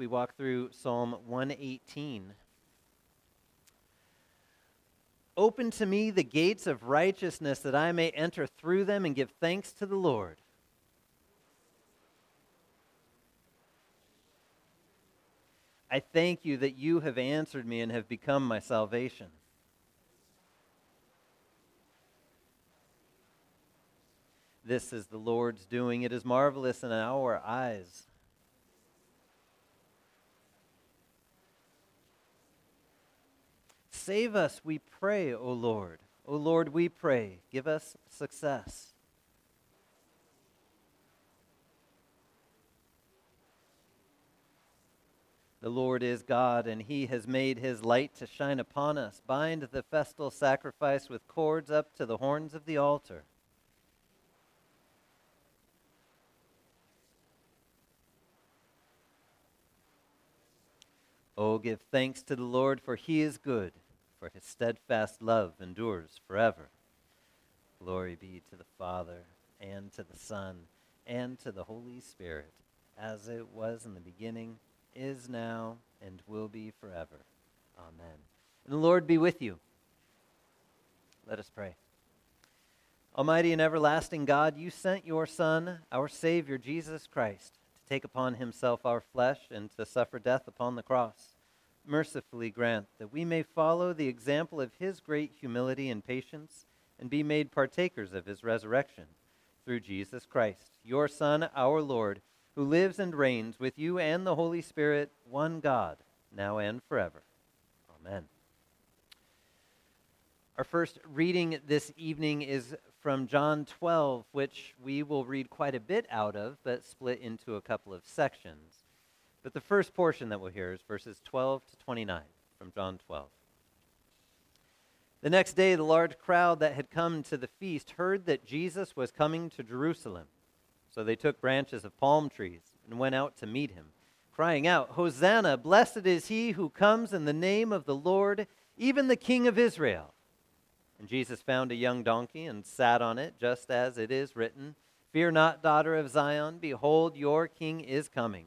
we walk through Psalm 118. Open to me the gates of righteousness that I may enter through them and give thanks to the Lord. I thank you that you have answered me and have become my salvation. This is the Lord's doing. It is marvelous in our eyes. Save us, we pray, O Lord. O Lord, we pray. Give us success. The Lord is God, and he has made his light to shine upon us. Bind the festal sacrifice with cords up to the horns of the altar. Oh, give thanks to the Lord, for he is good, for his steadfast love endures forever. Glory be to the Father, and to the Son, and to the Holy Spirit, as it was in the beginning, is now, and will be forever. Amen. And the Lord be with you. Let us pray. Almighty and everlasting God, you sent your Son, our Savior, Jesus Christ to take upon himself our flesh and to suffer death upon the cross. Mercifully grant that we may follow the example of his great humility and patience and be made partakers of his resurrection through Jesus Christ, your Son, our Lord, who lives and reigns with you and the Holy Spirit, one God, now and forever. Amen. Our first reading this evening is from John 12, which we will read quite a bit out of, but split into a couple of sections. But the first portion that we'll hear is verses 12 to 29 from John 12. The next day, the large crowd that had come to the feast heard that Jesus was coming to Jerusalem. So they took branches of palm trees and went out to meet him, crying out, Hosanna! Blessed is he who comes in the name of the Lord, even the King of Israel. And Jesus found a young donkey and sat on it, just as it is written Fear not, daughter of Zion, behold, your king is coming,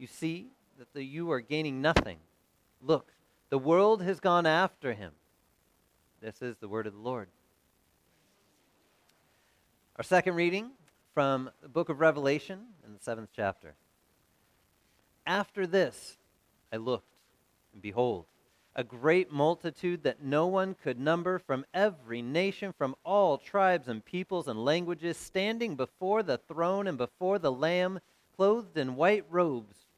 You see that the, you are gaining nothing. Look, the world has gone after him. This is the word of the Lord. Our second reading from the book of Revelation in the seventh chapter. After this, I looked, and behold, a great multitude that no one could number from every nation, from all tribes and peoples and languages, standing before the throne and before the Lamb, clothed in white robes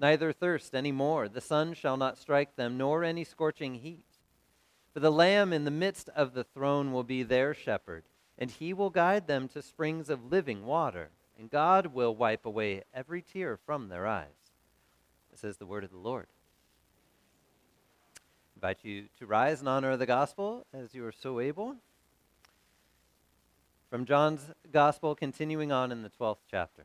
neither thirst any more. The sun shall not strike them, nor any scorching heat. For the Lamb in the midst of the throne will be their shepherd, and he will guide them to springs of living water and God will wipe away every tear from their eyes. This is the word of the Lord. I invite you to rise in honor of the gospel as you are so able. From John's gospel, continuing on in the 12th chapter.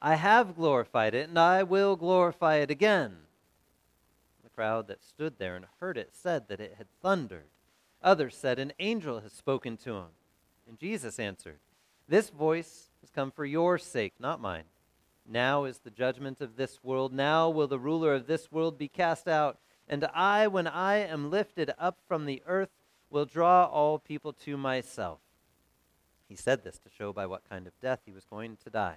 I have glorified it, and I will glorify it again. The crowd that stood there and heard it said that it had thundered. Others said, An angel has spoken to him. And Jesus answered, This voice has come for your sake, not mine. Now is the judgment of this world. Now will the ruler of this world be cast out. And I, when I am lifted up from the earth, will draw all people to myself. He said this to show by what kind of death he was going to die.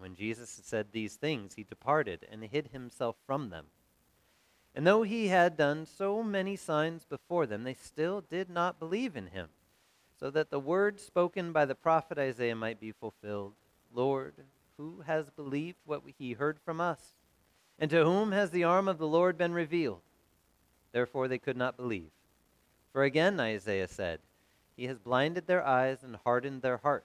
When Jesus had said these things, he departed and hid himself from them. And though he had done so many signs before them, they still did not believe in him, so that the word spoken by the prophet Isaiah might be fulfilled Lord, who has believed what he heard from us? And to whom has the arm of the Lord been revealed? Therefore they could not believe. For again Isaiah said, He has blinded their eyes and hardened their heart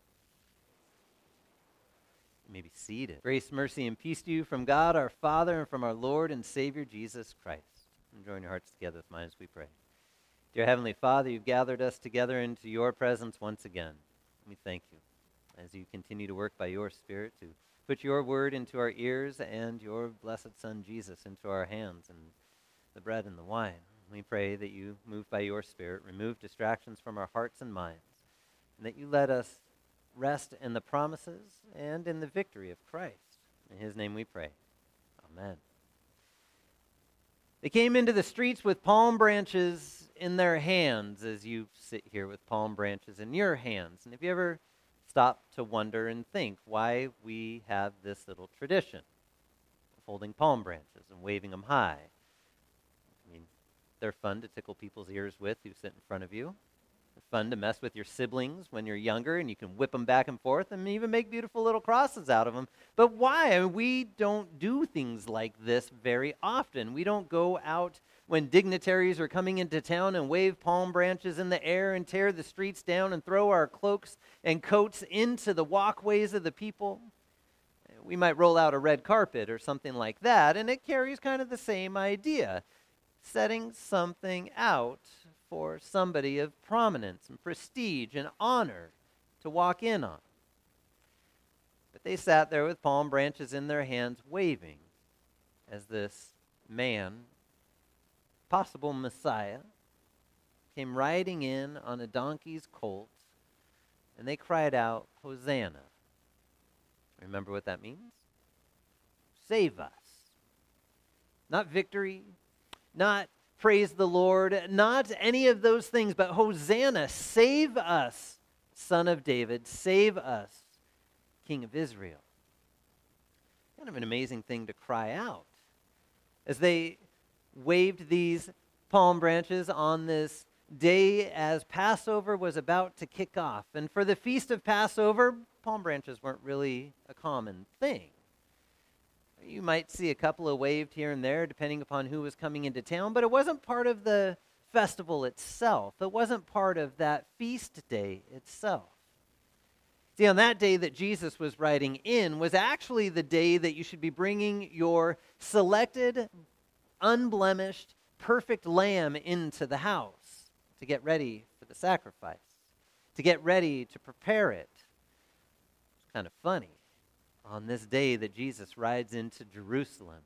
may be seated. Grace, mercy, and peace to you from God our Father and from our Lord and Savior Jesus Christ. And join your hearts together with mine as we pray. Dear Heavenly Father, you've gathered us together into your presence once again. We thank you as you continue to work by your Spirit to put your word into our ears and your blessed Son Jesus into our hands and the bread and the wine. We pray that you, moved by your Spirit, remove distractions from our hearts and minds, and that you let us rest in the promises and in the victory of Christ. In his name we pray. Amen. They came into the streets with palm branches in their hands as you sit here with palm branches in your hands. And have you ever stopped to wonder and think why we have this little tradition of holding palm branches and waving them high? I mean, they're fun to tickle people's ears with who sit in front of you fun to mess with your siblings when you're younger and you can whip them back and forth and even make beautiful little crosses out of them. But why? I mean, we don't do things like this very often. We don't go out when dignitaries are coming into town and wave palm branches in the air and tear the streets down and throw our cloaks and coats into the walkways of the people. We might roll out a red carpet or something like that, and it carries kind of the same idea setting something out for somebody of prominence and prestige and honor to walk in on. But they sat there with palm branches in their hands, waving as this man, possible Messiah, came riding in on a donkey's colt, and they cried out, Hosanna. Remember what that means? Save us. Not victory, not praise the Lord, not any of those things, but Hosanna, save us, Son of David, save us, King of Israel. Kind of an amazing thing to cry out. As they waved these palm branches on this day as Passover was about to kick off. And for the feast of Passover, palm branches weren't really a common thing. You might see a couple of waved here and there, depending upon who was coming into town, but it wasn't part of the festival itself. It wasn't part of that feast day itself. See, on that day that Jesus was riding in was actually the day that you should be bringing your selected, unblemished, perfect lamb into the house to get ready for the sacrifice, to get ready to prepare it. It's kind of funny. On this day that Jesus rides into Jerusalem,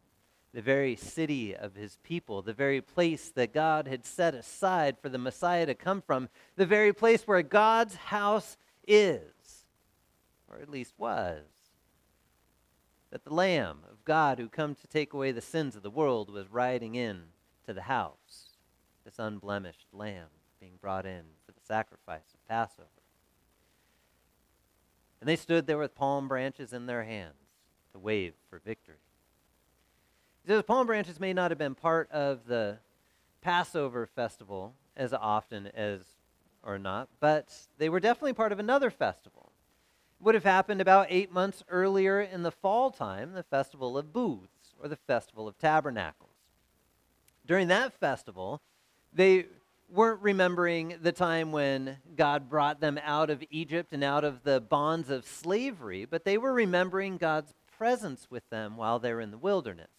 the very city of his people, the very place that God had set aside for the Messiah to come from, the very place where God's house is or at least was, that the Lamb of God who come to take away the sins of the world was riding in to the house, this unblemished Lamb being brought in for the sacrifice of Passover. And they stood there with palm branches in their hands to wave for victory. Those palm branches may not have been part of the Passover festival as often as or not, but they were definitely part of another festival It would have happened about eight months earlier in the fall time, the Festival of Booths, or the Festival of Tabernacles. During that festival, they weren't remembering the time when God brought them out of Egypt and out of the bonds of slavery, but they were remembering God's presence with them while they were in the wilderness.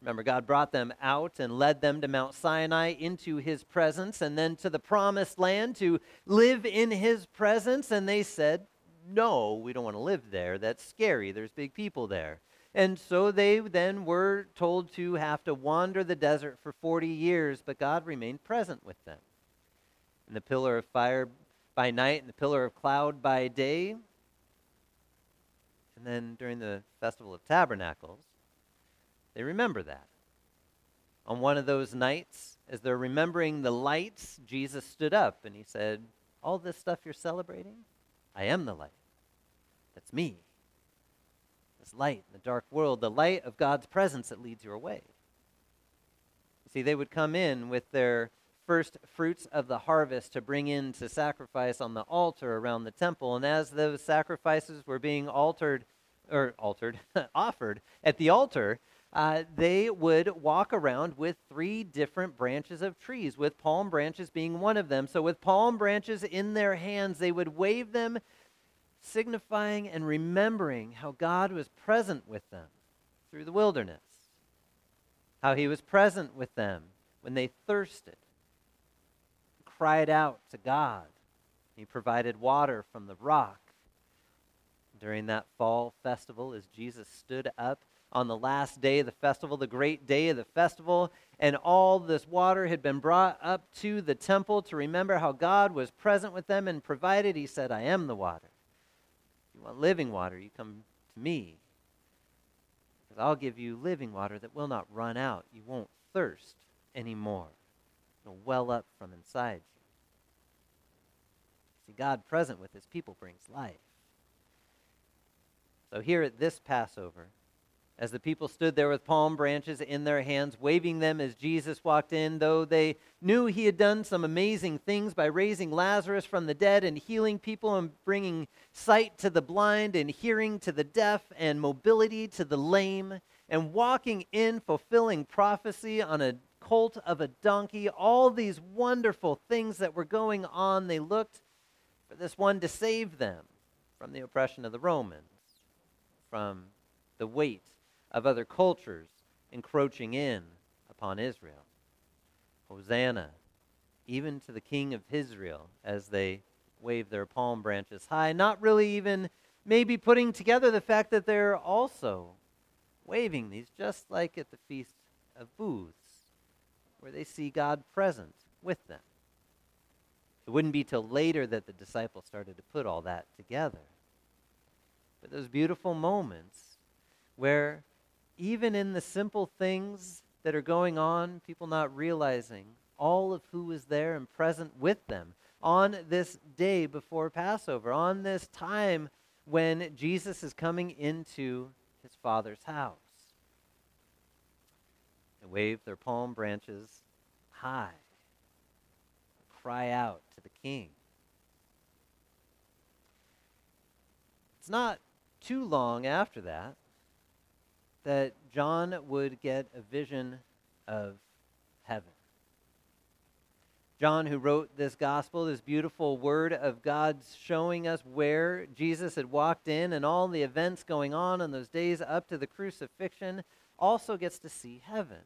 Remember, God brought them out and led them to Mount Sinai into his presence and then to the promised land to live in his presence. And they said, no, we don't want to live there. That's scary. There's big people there. And so they then were told to have to wander the desert for 40 years, but God remained present with them. And the pillar of fire by night and the pillar of cloud by day. And then during the Festival of Tabernacles, they remember that. On one of those nights, as they're remembering the lights, Jesus stood up and he said, All this stuff you're celebrating, I am the light. That's me. Light in the dark world, the light of God's presence that leads your way. You see, they would come in with their first fruits of the harvest to bring in to sacrifice on the altar around the temple. And as those sacrifices were being altered, or altered, offered at the altar, uh, they would walk around with three different branches of trees, with palm branches being one of them. So, with palm branches in their hands, they would wave them signifying and remembering how God was present with them through the wilderness, how he was present with them when they thirsted, cried out to God. He provided water from the rock. During that fall festival, as Jesus stood up on the last day of the festival, the great day of the festival, and all this water had been brought up to the temple to remember how God was present with them and provided, he said, I am the water you want living water, you come to me. Because I'll give you living water that will not run out. You won't thirst anymore. It'll well up from inside you. See, God present with his people brings life. So here at this Passover, as the people stood there with palm branches in their hands, waving them as Jesus walked in, though they knew he had done some amazing things by raising Lazarus from the dead and healing people and bringing sight to the blind and hearing to the deaf and mobility to the lame and walking in fulfilling prophecy on a colt of a donkey, all these wonderful things that were going on, they looked for this one to save them from the oppression of the Romans, from the weight of other cultures encroaching in upon Israel. Hosanna, even to the King of Israel, as they wave their palm branches high, not really even maybe putting together the fact that they're also waving these, just like at the Feast of Booths, where they see God present with them. It wouldn't be till later that the disciples started to put all that together. But those beautiful moments where even in the simple things that are going on, people not realizing all of who is there and present with them on this day before Passover, on this time when Jesus is coming into his Father's house. They wave their palm branches high. cry out to the king. It's not too long after that that John would get a vision of heaven. John, who wrote this gospel, this beautiful word of God showing us where Jesus had walked in and all the events going on in those days up to the crucifixion, also gets to see heaven.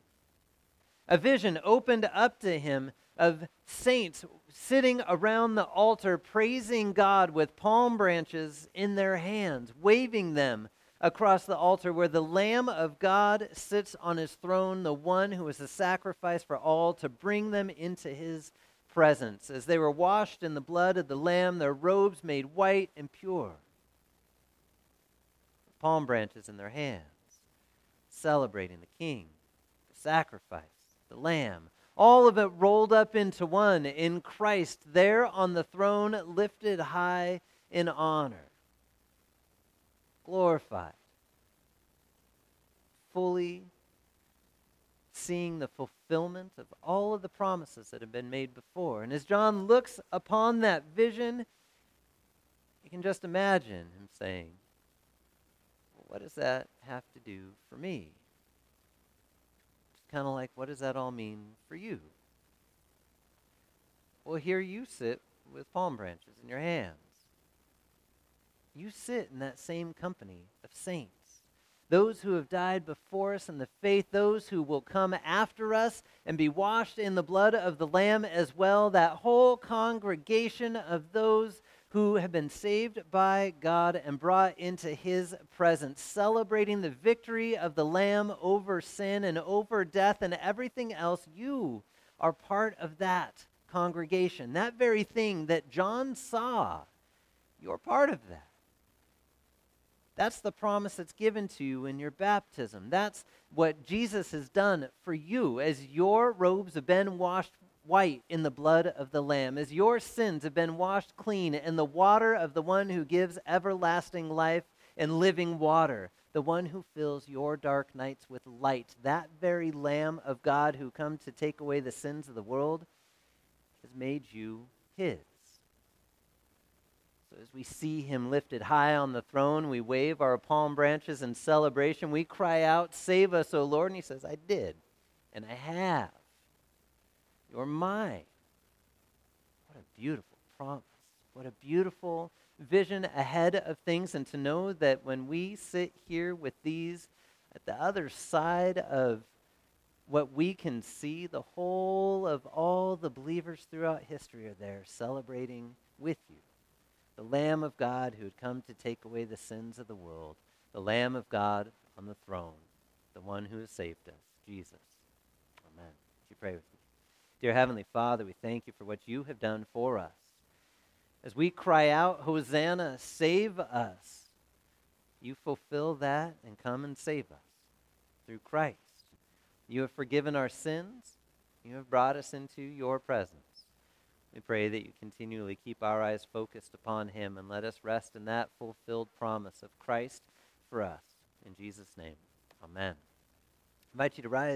A vision opened up to him of saints sitting around the altar praising God with palm branches in their hands, waving them across the altar where the Lamb of God sits on his throne, the one who is the sacrifice for all, to bring them into his presence. As they were washed in the blood of the Lamb, their robes made white and pure, palm branches in their hands, celebrating the King, the sacrifice, the Lamb. All of it rolled up into one in Christ, there on the throne, lifted high in honor, glorified, fully seeing the fulfillment of all of the promises that have been made before. And as John looks upon that vision, you can just imagine him saying, well, What does that have to do for me? It's kind of like, what does that all mean for you? Well, here you sit with palm branches in your hands. You sit in that same company of saints. Those who have died before us in the faith, those who will come after us and be washed in the blood of the Lamb as well, that whole congregation of those who have been saved by God and brought into his presence, celebrating the victory of the Lamb over sin and over death and everything else. You are part of that congregation. That very thing that John saw, you're part of that. That's the promise that's given to you in your baptism. That's what Jesus has done for you as your robes have been washed white in the blood of the Lamb, as your sins have been washed clean in the water of the one who gives everlasting life and living water, the one who fills your dark nights with light, that very Lamb of God who come to take away the sins of the world, has made you his. So as we see him lifted high on the throne, we wave our palm branches in celebration. We cry out, Save us, O Lord. And he says, I did, and I have. You're mine. What a beautiful promise. What a beautiful vision ahead of things. And to know that when we sit here with these at the other side of what we can see, the whole of all the believers throughout history are there celebrating with you. The Lamb of God who had come to take away the sins of the world, the Lamb of God on the throne, the one who has saved us, Jesus. Amen. Would you pray with me? Dear Heavenly Father, we thank you for what you have done for us. As we cry out, Hosanna, save us, you fulfill that and come and save us through Christ. You have forgiven our sins. You have brought us into your presence. We pray that you continually keep our eyes focused upon him and let us rest in that fulfilled promise of Christ for us. In Jesus' name, amen. I invite you to rise.